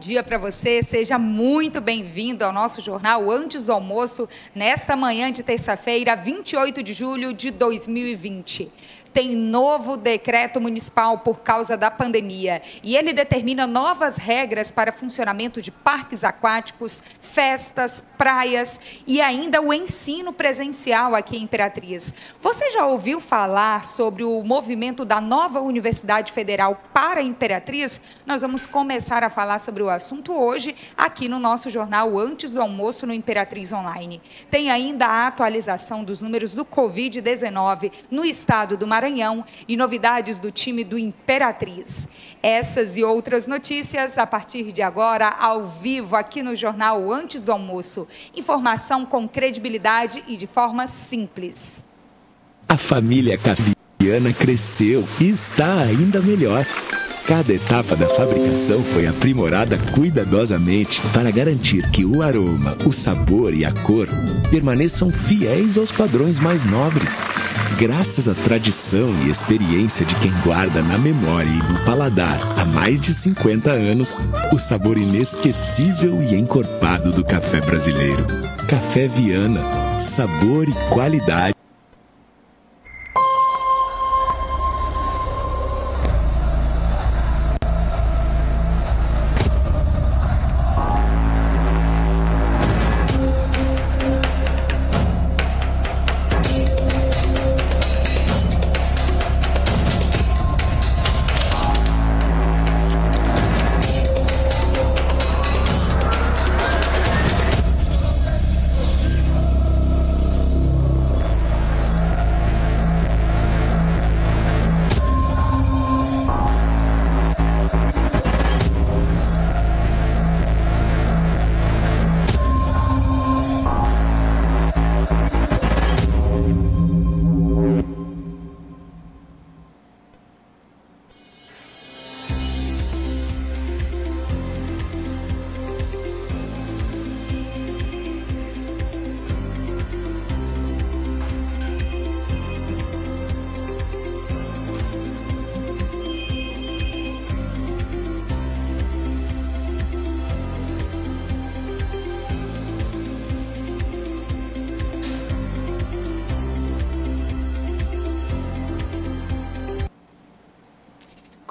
Dia para você. Seja muito bem-vindo ao nosso jornal Antes do Almoço, nesta manhã de terça-feira, 28 de julho de 2020 tem novo decreto municipal por causa da pandemia e ele determina novas regras para funcionamento de parques aquáticos, festas, praias e ainda o ensino presencial aqui em Imperatriz. Você já ouviu falar sobre o movimento da nova Universidade Federal para Imperatriz? Nós vamos começar a falar sobre o assunto hoje aqui no nosso jornal Antes do Almoço no Imperatriz Online. Tem ainda a atualização dos números do Covid-19 no estado do Maranhão Maranhão e novidades do time do Imperatriz. Essas e outras notícias a partir de agora, ao vivo, aqui no Jornal Antes do Almoço. Informação com credibilidade e de forma simples. A família Caviana cresceu e está ainda melhor. Cada etapa da fabricação foi aprimorada cuidadosamente para garantir que o aroma, o sabor e a cor permaneçam fiéis aos padrões mais nobres. Graças à tradição e experiência de quem guarda na memória e no paladar há mais de 50 anos o sabor inesquecível e encorpado do café brasileiro. Café Viana, sabor e qualidade.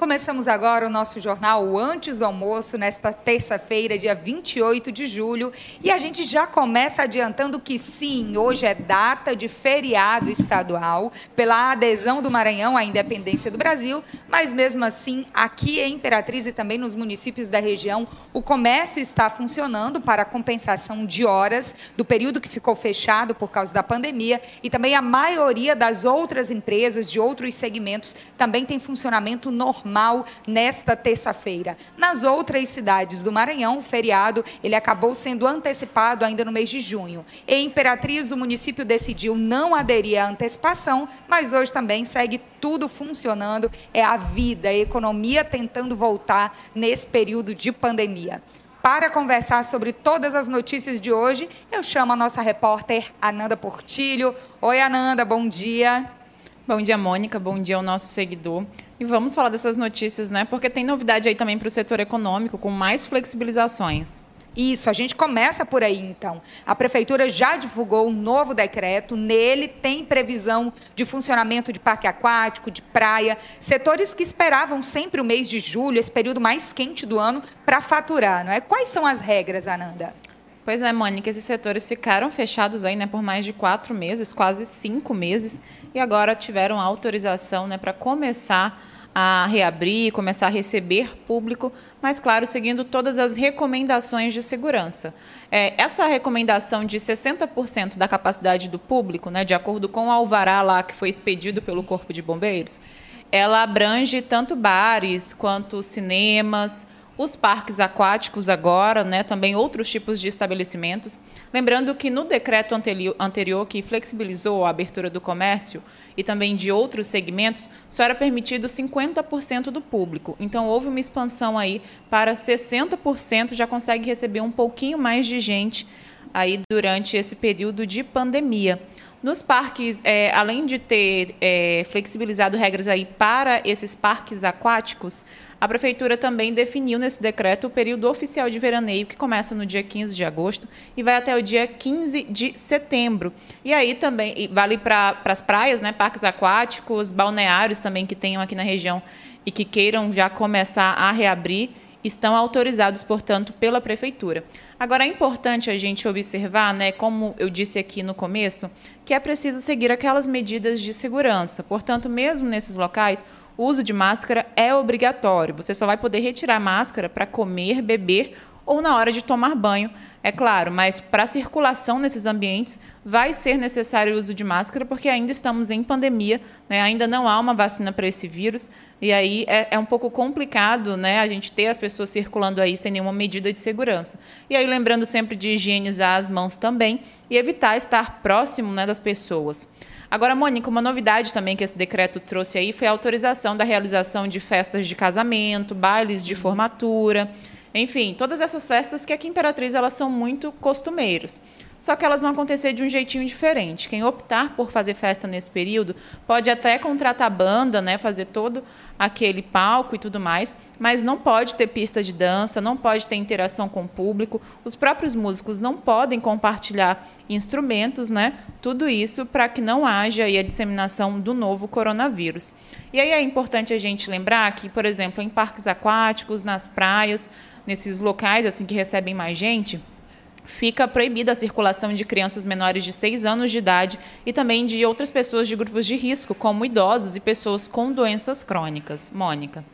Começamos agora o nosso jornal Antes do Almoço, nesta terça-feira, dia 28 de julho. E a gente já começa adiantando que sim, hoje é data de feriado estadual, pela adesão do Maranhão à independência do Brasil, mas mesmo assim, aqui em Imperatriz e também nos municípios da região, o comércio está funcionando para compensação de horas do período que ficou fechado por causa da pandemia e também a maioria das outras empresas de outros segmentos também tem funcionamento normal normal nesta terça-feira. Nas outras cidades do Maranhão, o feriado ele acabou sendo antecipado ainda no mês de junho. Em Imperatriz, o município decidiu não aderir à antecipação, mas hoje também segue tudo funcionando. É a vida, a economia tentando voltar nesse período de pandemia. Para conversar sobre todas as notícias de hoje, eu chamo a nossa repórter Ananda Portilho. Oi, Ananda, bom dia. Bom dia, Mônica. Bom dia ao nosso seguidor. E vamos falar dessas notícias, né? Porque tem novidade aí também para o setor econômico, com mais flexibilizações. Isso, a gente começa por aí então. A prefeitura já divulgou um novo decreto, nele tem previsão de funcionamento de parque aquático, de praia, setores que esperavam sempre o mês de julho, esse período mais quente do ano, para faturar, não é? Quais são as regras, Ananda? Pois é, Mônica, esses setores ficaram fechados aí, né, por mais de quatro meses, quase cinco meses, e agora tiveram autorização, né, para começar a reabrir, começar a receber público, mas, claro, seguindo todas as recomendações de segurança. É, essa recomendação de 60% da capacidade do público, né, de acordo com o alvará lá que foi expedido pelo Corpo de Bombeiros, ela abrange tanto bares quanto cinemas, os parques aquáticos agora, né, também outros tipos de estabelecimentos. Lembrando que no decreto anterior que flexibilizou a abertura do comércio e também de outros segmentos, só era permitido 50% do público. Então houve uma expansão aí para 60%, já consegue receber um pouquinho mais de gente aí durante esse período de pandemia. Nos parques, é, além de ter é, flexibilizado regras aí para esses parques aquáticos, a Prefeitura também definiu nesse decreto o período oficial de veraneio, que começa no dia 15 de agosto e vai até o dia 15 de setembro. E aí também vale para as praias, né, parques aquáticos, balneários também que tenham aqui na região e que queiram já começar a reabrir, estão autorizados, portanto, pela Prefeitura. Agora, é importante a gente observar, né, como eu disse aqui no começo, que é preciso seguir aquelas medidas de segurança. Portanto, mesmo nesses locais, o uso de máscara é obrigatório. Você só vai poder retirar a máscara para comer, beber ou na hora de tomar banho, é claro, mas para a circulação nesses ambientes vai ser necessário o uso de máscara, porque ainda estamos em pandemia, né? ainda não há uma vacina para esse vírus, e aí é, é, um pouco complicado né, a gente ter as pessoas circulando aí sem nenhuma medida de segurança. E aí, lembrando sempre de higienizar as mãos também e evitar estar próximo né, das pessoas. Agora, Mônica, uma novidade também que esse decreto trouxe aí foi a autorização da realização de festas de casamento, bailes de formatura. Enfim, todas essas festas que aqui em Imperatriz elas são muito costumeiras. Só que elas vão acontecer de um jeitinho diferente. Quem optar por fazer festa nesse período pode até contratar banda, né, fazer todo aquele palco e tudo mais, mas não pode ter pista de dança, não pode ter interação com o público. Os próprios músicos não podem compartilhar instrumentos, né? Tudo isso para que não haja a disseminação do novo coronavírus. E aí é importante a gente lembrar que, por exemplo, em parques aquáticos, nas praias, nesses locais assim que recebem mais gente, fica proibida a circulação de crianças menores de 6 anos de idade e também de outras pessoas de grupos de risco, como idosos e pessoas com doenças crônicas. Mônica.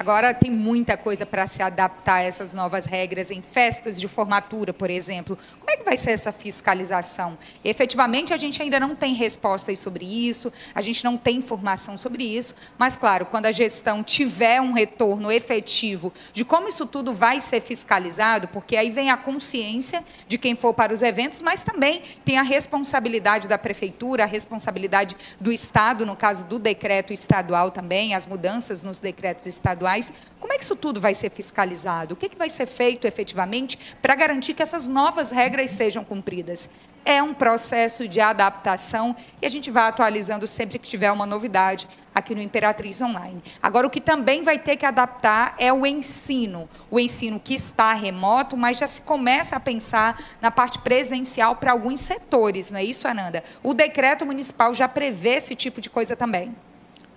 Agora tem muita coisa para se adaptar a essas novas regras em festas de formatura, por exemplo. Como é que vai ser essa fiscalização? efetivamente, a gente ainda não tem respostas sobre isso, a gente não tem informação sobre isso, mas, claro, quando a gestão tiver um retorno efetivo de como isso tudo vai ser fiscalizado, porque aí vem a consciência de quem for para os eventos, mas também tem a responsabilidade da prefeitura, a responsabilidade do Estado, no caso do decreto estadual também, as mudanças nos decretos estaduais. Como é que isso tudo vai ser fiscalizado? O que, é que vai ser feito efetivamente para garantir que essas novas regras sejam cumpridas? É um processo de adaptação e a gente vai atualizando sempre que tiver uma novidade aqui no Imperatriz Online. Agora, o que também vai ter que adaptar é o ensino. O ensino que está remoto, mas já se começa a pensar na parte presencial para alguns setores, não é isso, Ananda? O decreto municipal já prevê esse tipo de coisa também.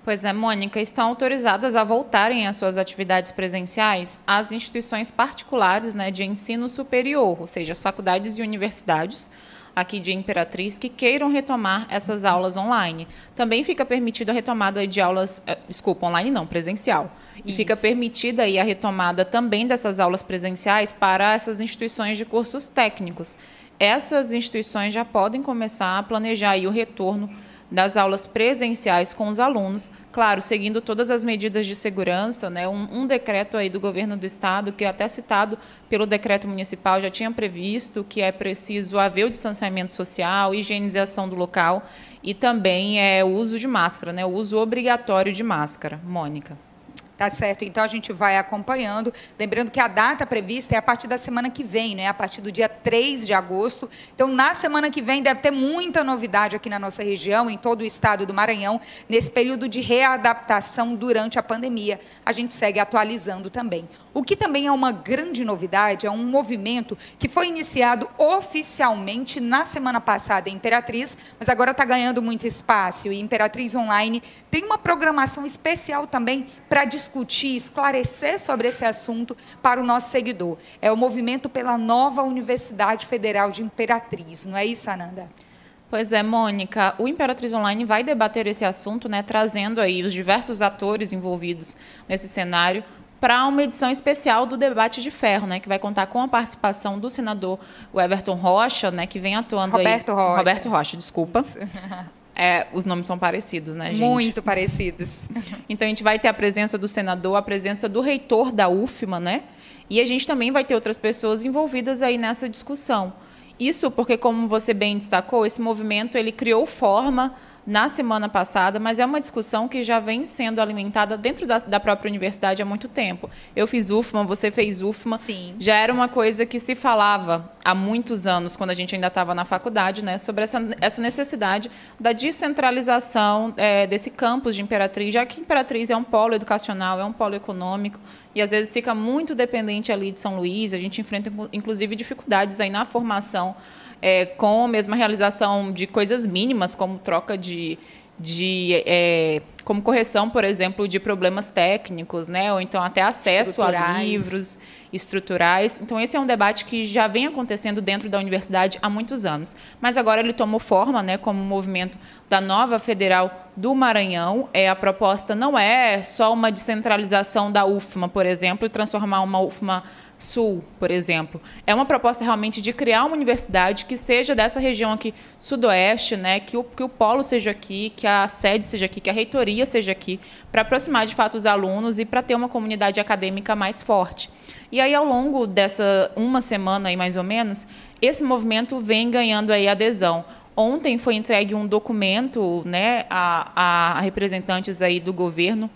Pois é, Mônica, estão autorizadas a voltarem às suas atividades presenciais as instituições particulares né, de ensino superior, ou seja, as faculdades e universidades aqui de Imperatriz que queiram retomar essas aulas online. Também fica permitida a retomada de aulas, eh, desculpa, online não, presencial. E Isso. fica permitida aí a retomada também dessas aulas presenciais para essas instituições de cursos técnicos. Essas instituições já podem começar a planejar o retorno das aulas presenciais com os alunos, claro, seguindo todas as medidas de segurança, né? Um, um, decreto aí do governo do estado, que é até citado pelo decreto municipal, já tinha previsto que é preciso haver o distanciamento social, higienização do local e também é, o uso de máscara, né? o uso obrigatório de máscara. Mônica. Tá certo? Então a gente vai acompanhando. Lembrando que a data prevista é a partir da semana que vem, né? A partir do dia 3 de agosto. Então, na semana que vem, deve ter muita novidade aqui na nossa região, em todo o estado do Maranhão, nesse período de readaptação durante a pandemia. A gente segue atualizando também. O que também é uma grande novidade é um movimento que foi iniciado oficialmente na semana passada em Imperatriz, mas agora está ganhando muito espaço. E Imperatriz Online tem uma programação especial também para discutir, esclarecer sobre esse assunto para o nosso seguidor. É o movimento pela nova Universidade Federal de Imperatriz, não é isso, Ananda? Pois é, Mônica, o Imperatriz Online vai debater esse assunto, né, trazendo aí os diversos atores envolvidos nesse cenário para uma edição especial do debate de ferro, né, que vai contar com a participação do senador Everton Rocha, né, que vem atuando Roberto aí, Rocha. Roberto Rocha, desculpa. É, os nomes são parecidos, né, gente? Muito parecidos. Então a gente vai ter a presença do senador, a presença do reitor da UFMA, né? E a gente também vai ter outras pessoas envolvidas aí nessa discussão. Isso porque, como você bem destacou, esse movimento ele criou forma na semana passada, mas é uma discussão que já vem sendo alimentada dentro da, da própria universidade há muito tempo. Eu fiz UFMA, você fez UFMA. Sim. Já era uma coisa que se falava há muitos anos, quando a gente ainda estava na faculdade, né, sobre essa, essa necessidade da descentralização é, desse campus de Imperatriz, já que Imperatriz é um polo educacional, é um polo econômico, e às vezes fica muito dependente ali de São Luís. A gente enfrenta, inclusive, dificuldades aí na formação é, com a mesma realização de coisas mínimas, como troca de, de é, como correção, por exemplo, de problemas técnicos, né? ou então até acesso a livros estruturais. Então, esse é um debate que já vem acontecendo dentro da universidade há muitos anos. Mas agora ele tomou forma né, como um movimento da nova federal do Maranhão. É, a proposta não é só uma descentralização da UFMA, por exemplo, transformar uma UFMA Sul, por exemplo. É uma proposta realmente de criar uma universidade que seja dessa região aqui sudoeste, né, que o, que o polo seja aqui, que a sede seja aqui, que a reitoria seja aqui, para aproximar de fato os alunos e para ter uma comunidade acadêmica mais forte. E aí, ao longo dessa uma semana aí, mais ou menos, esse movimento vem ganhando aí adesão. Ontem foi entregue um documento né, a, a representantes aí do governo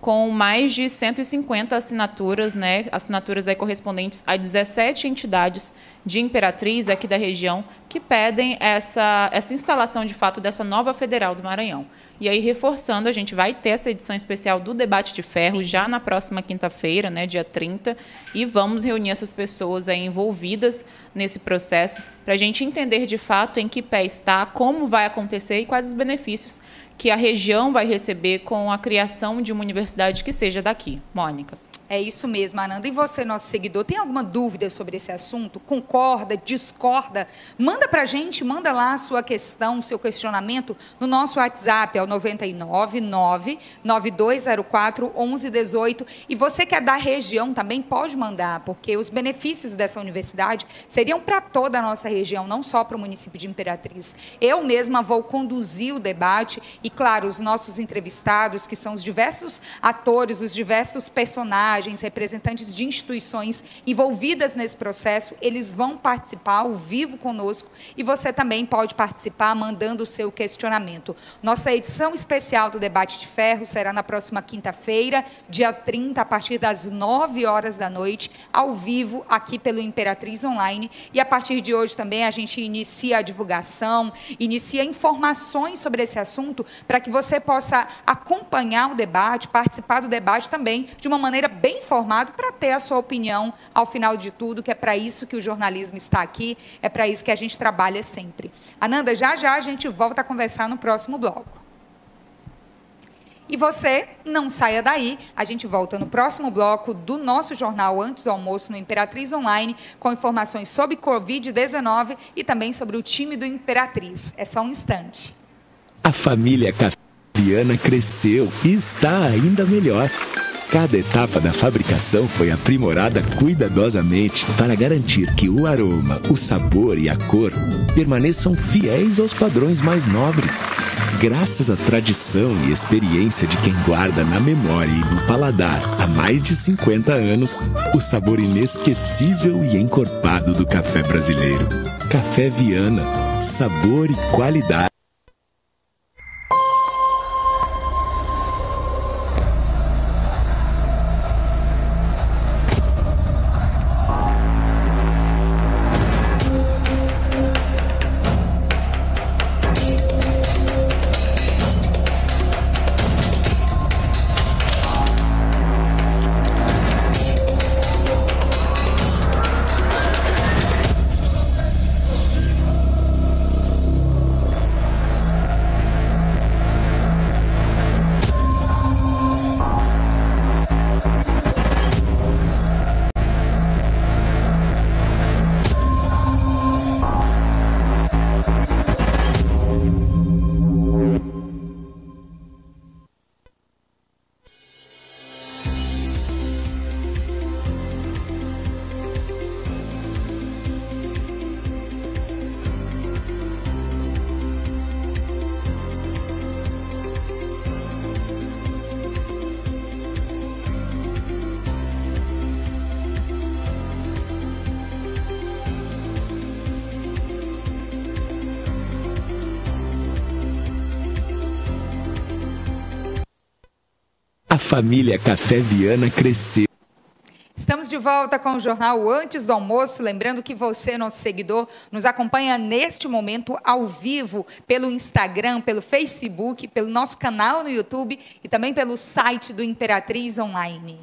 com mais de 150 assinaturas, né, assinaturas aí correspondentes a 17 entidades de Imperatriz aqui da região que pedem essa, essa instalação de fato dessa nova federal do Maranhão. E aí, reforçando, a gente vai ter essa edição especial do Debate de Ferro Sim. já na próxima quinta-feira, né, dia 30, e vamos reunir essas pessoas aí envolvidas nesse processo para a gente entender de fato em que pé está, como vai acontecer e quais os benefícios que a região vai receber com a criação de uma universidade que seja daqui. Mônica. É isso mesmo, Ananda. E você, nosso seguidor, tem alguma dúvida sobre esse assunto? Concorda, discorda? Manda para a gente, manda lá a sua questão, seu questionamento no nosso WhatsApp, é o 999-9204-1118. E você que é da região também pode mandar, porque os benefícios dessa universidade seriam para toda a nossa região, não só para o município de Imperatriz. Eu mesma vou conduzir o debate e, claro, os nossos entrevistados, que são os diversos atores, os diversos personagens, representantes de instituições envolvidas nesse processo, eles vão participar ao vivo conosco e você também pode participar mandando o seu questionamento. Nossa edição especial do Debate de Ferro será na próxima quinta-feira, dia 30, a partir das 9 horas da noite, ao vivo, aqui pelo Imperatriz Online. E a partir de hoje também a gente inicia a divulgação, inicia informações sobre esse assunto, para que você possa acompanhar o debate, participar do debate também de uma maneira bem bem informado para ter a sua opinião ao final de tudo, que é para isso que o jornalismo está aqui, é para isso que a gente trabalha sempre. Ananda, já já a gente volta a conversar no próximo bloco. E você não saia daí. A gente volta no próximo bloco do nosso jornal Antes do Almoço no Imperatriz Online, com informações sobre Covid-19 e também sobre o time do Imperatriz. É só um instante. A família Caviana cresceu e está ainda melhor. Cada etapa da fabricação foi aprimorada cuidadosamente para garantir que o aroma, o sabor e a cor permaneçam fiéis aos padrões mais nobres. Graças à tradição e experiência de quem guarda na memória e no paladar há mais de 50 anos o sabor inesquecível e encorpado do café brasileiro. Café Viana, sabor e qualidade. Família Café Viana cresceu. Estamos de volta com o jornal Antes do Almoço. Lembrando que você, nosso seguidor, nos acompanha neste momento ao vivo pelo Instagram, pelo Facebook, pelo nosso canal no YouTube e também pelo site do Imperatriz Online.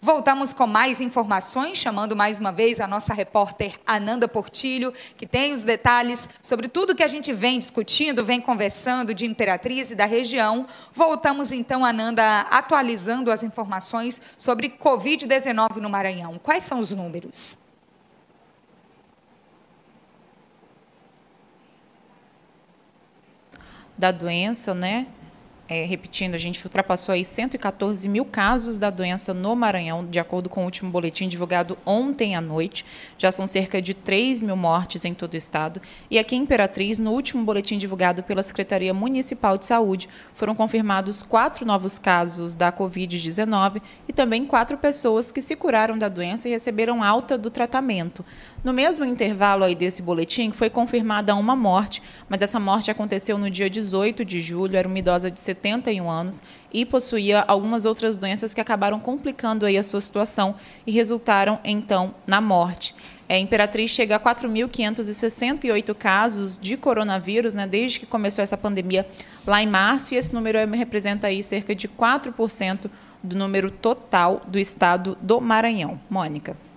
Voltamos com mais informações, chamando mais uma vez a nossa repórter Ananda Portilho, que tem os detalhes sobre tudo que a gente vem discutindo, vem conversando de Imperatriz e da região. Voltamos então, Ananda, atualizando as informações sobre Covid-19 no Maranhão. Quais são os números? Da doença, né? É, repetindo, a gente ultrapassou aí 114 mil casos da doença no Maranhão, de acordo com o último boletim divulgado ontem à noite. Já são cerca de 3 mil mortes em todo o estado. E aqui em Imperatriz, no último boletim divulgado pela Secretaria Municipal de Saúde, foram confirmados quatro novos casos da Covid-19 e também quatro pessoas que se curaram da doença e receberam alta do tratamento. No mesmo intervalo aí desse boletim, foi confirmada uma morte, mas essa morte aconteceu no dia 18 de julho, era uma idosa de 71 anos e possuía algumas outras doenças que acabaram complicando aí a sua situação e resultaram então na morte. A Imperatriz chega a 4.568 casos de coronavírus, né, desde que começou essa pandemia lá em março, e esse número representa aí cerca de 4% do número total do estado do Maranhão. Mônica.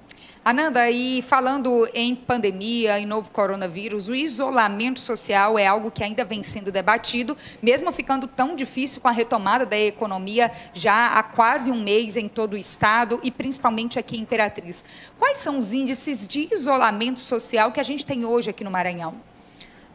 Ananda, e falando em pandemia e novo coronavírus, o isolamento social é algo que ainda vem sendo debatido, mesmo ficando tão difícil com a retomada da economia já há quase um mês em todo o estado e principalmente aqui em Imperatriz. Quais são os índices de isolamento social que a gente tem hoje aqui no Maranhão?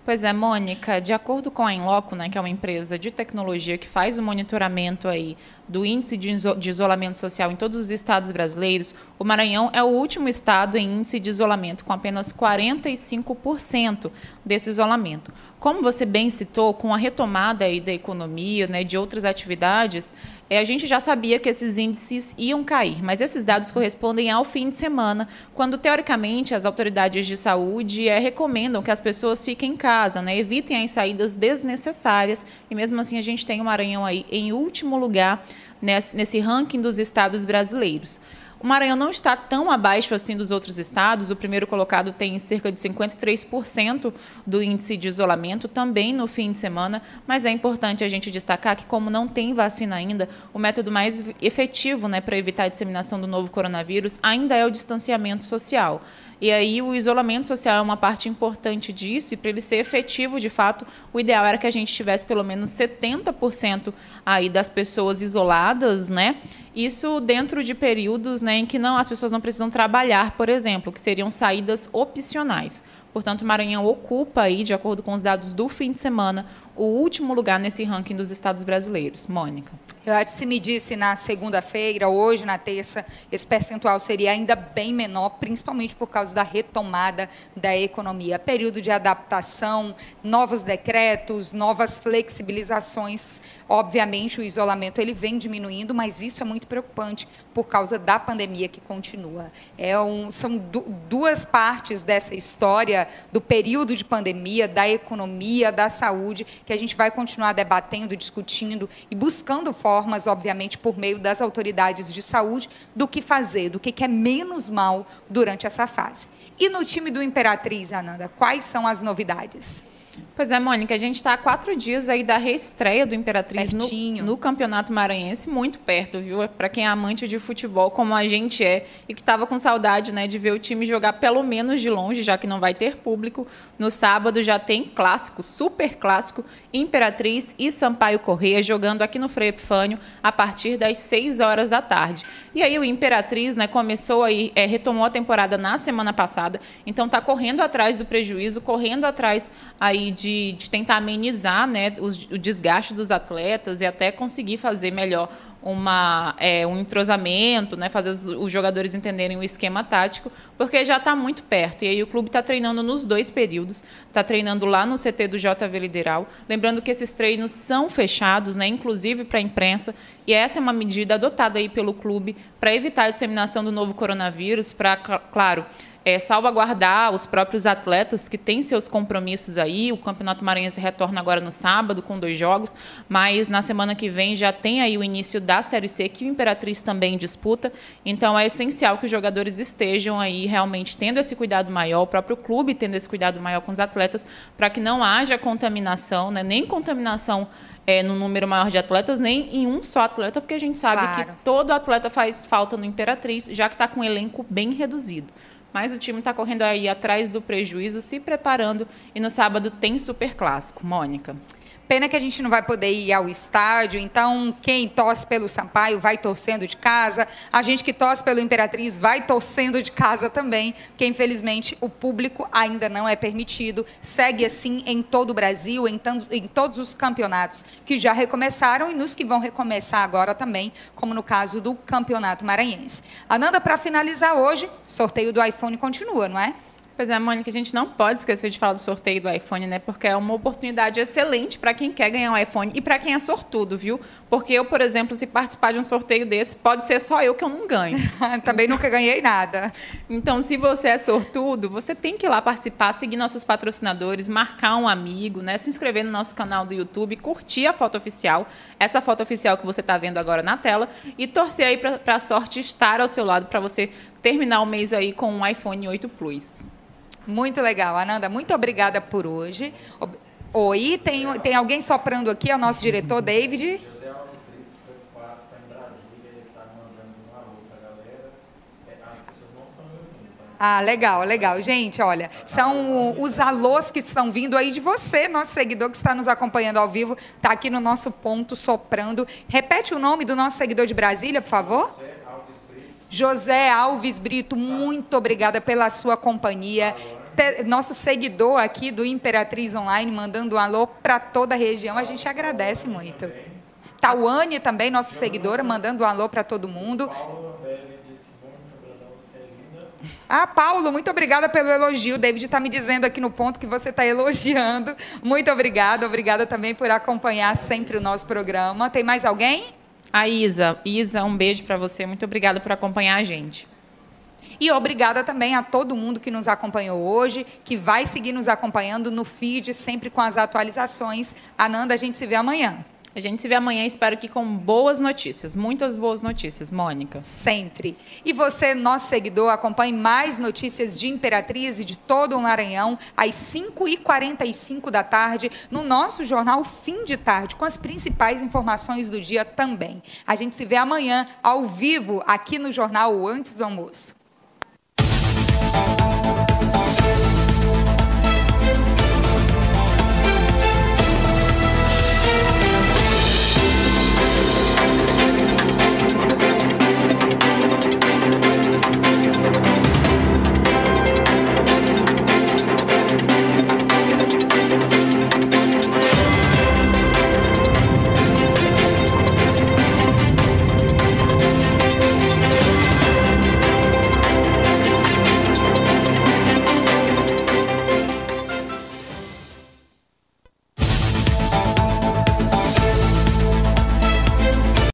Pois é, Mônica, de acordo com a Inloco, né, que é uma empresa de tecnologia que faz o monitoramento aí do índice de isolamento social em todos os estados brasileiros, o Maranhão é o último estado em índice de isolamento, com apenas 45% desse isolamento. Como você bem citou, com a retomada aí da economia, né, de outras atividades, é, a gente já sabia que esses índices iam cair, mas esses dados correspondem ao fim de semana, quando teoricamente as autoridades de saúde é, recomendam que as pessoas fiquem em casa, né, evitem as saídas desnecessárias, e mesmo assim a gente tem o Maranhão aí em último lugar nesse, nesse ranking dos estados brasileiros. O Maranhão não está tão abaixo assim dos outros estados. O primeiro colocado tem cerca de 53% do índice de isolamento, também no fim de semana. Mas é importante a gente destacar que, como não tem vacina ainda, o método mais efetivo né, para evitar a disseminação do novo coronavírus ainda é o distanciamento social. E aí o isolamento social é uma parte importante disso, e para ele ser efetivo, de fato, o ideal era que a gente tivesse pelo menos 70% aí das pessoas isoladas, né? Isso dentro de períodos né, em que não as pessoas não precisam trabalhar, por exemplo, que seriam saídas opcionais. Portanto, o Maranhão ocupa aí, de acordo com os dados do fim de semana, o último lugar nesse ranking dos estados brasileiros. Mônica. Eu se me disse na segunda-feira, hoje na terça, esse percentual seria ainda bem menor, principalmente por causa da retomada da economia. Período de adaptação, novos decretos, novas flexibilizações. Obviamente, o isolamento ele vem diminuindo, mas isso é muito preocupante por causa da pandemia que continua. É um, são du duas partes dessa história do período de pandemia, da economia, da saúde, que a gente vai continuar debatendo, discutindo e buscando formas formas, obviamente, por meio das autoridades de saúde, do que fazer, do que é menos mal durante essa fase. E no time do Imperatriz, Ananda, quais são as novidades? Pois é, Mônica, a gente está há quatro dias aí da reestreia do Imperatriz no, no, Campeonato Maranhense, muito perto, viu? Para quem é amante de futebol, como a gente é, e que estava com saudade né, de ver o time jogar pelo menos de longe, já que não vai ter público. No sábado já tem clássico, super clássico, Imperatriz e Sampaio Correia jogando aqui no Frei Epifânio a partir das 6 horas da tarde. E aí o Imperatriz né, começou aí, é, retomou a temporada na semana passada, então está correndo atrás do prejuízo, correndo atrás aí de, de tentar amenizar né, o, o, desgaste dos atletas e até conseguir fazer melhor uma, é, um entrosamento, né, fazer os, os, jogadores entenderem o esquema tático, porque já está muito perto. E aí o clube está treinando nos dois períodos, está treinando lá no CT do JV Lideral. Lembrando que esses treinos são fechados, né, inclusive para a imprensa, e essa é uma medida adotada aí pelo clube para evitar a disseminação do novo coronavírus, para, claro, é, salvaguardar os próprios atletas que têm seus compromissos aí. O Campeonato Maranhense retorna agora no sábado com dois jogos, mas na semana que vem já tem aí o início da Série C, que o Imperatriz também disputa. Então é essencial que os jogadores estejam aí realmente tendo esse cuidado maior, o próprio clube tendo esse cuidado maior com os atletas, para que não haja contaminação, né? nem contaminação é, no número maior de atletas, nem em um só atleta, porque a gente sabe claro. que todo atleta faz falta no Imperatriz, já que está com um elenco bem reduzido. Mas o time está correndo aí atrás do prejuízo, se preparando, e no sábado tem super clássico. Mônica. Pena que a gente não vai poder ir ao estádio, então quem torce pelo Sampaio vai torcendo de casa, a gente que torce pelo Imperatriz vai torcendo de casa também, porque infelizmente o público ainda não é permitido. Segue assim em todo o Brasil, em, em todos os campeonatos que já recomeçaram e nos que vão recomeçar agora também, como no caso do Campeonato Maranhense. Ananda, para finalizar hoje, sorteio do iPhone continua, não é? Pois é, Mônica, a gente não pode esquecer de falar do sorteio do iPhone, né? Porque é uma oportunidade excelente para quem quer ganhar um iPhone e para quem é sortudo, viu? Porque eu, por exemplo, se participar de um sorteio desse, pode ser só eu que eu não ganho. Também então, nunca ganhei nada. Então, se você é sortudo, você tem que ir lá participar, seguir nossos patrocinadores, marcar um amigo, né? Se inscrever no nosso canal do YouTube, curtir a foto oficial, essa foto oficial que você está vendo agora na tela, e torcer aí para a sorte estar ao seu lado para você terminar o mês aí com um iPhone 8 Plus. Muito legal. Ananda, muito obrigada por hoje. Oi, tem, tem alguém soprando aqui, é o nosso diretor, David. Ah, legal, legal. Gente, olha, são os alôs que estão vindo aí de você, nosso seguidor que está nos acompanhando ao vivo, está aqui no nosso ponto soprando. Repete o nome do nosso seguidor de Brasília, por favor. José Alves Brito, muito obrigada pela sua companhia nosso seguidor aqui do Imperatriz Online, mandando um alô para toda a região. A gente agradece muito. Tauane também, nossa seguidora, mandando um alô para todo mundo. Ah, Paulo, muito obrigada pelo elogio. O David está me dizendo aqui no ponto que você está elogiando. Muito obrigada. Obrigada também por acompanhar sempre o nosso programa. Tem mais alguém? A Isa. Isa, um beijo para você. Muito obrigada por acompanhar a gente. E obrigada também a todo mundo que nos acompanhou hoje, que vai seguir nos acompanhando no feed, sempre com as atualizações. Ananda, a gente se vê amanhã. A gente se vê amanhã, espero que com boas notícias, muitas boas notícias, Mônica. Sempre. E você, nosso seguidor, acompanhe mais notícias de Imperatriz e de todo o Maranhão às 5h45 da tarde no nosso jornal Fim de Tarde, com as principais informações do dia também. A gente se vê amanhã ao vivo aqui no jornal Antes do Almoço.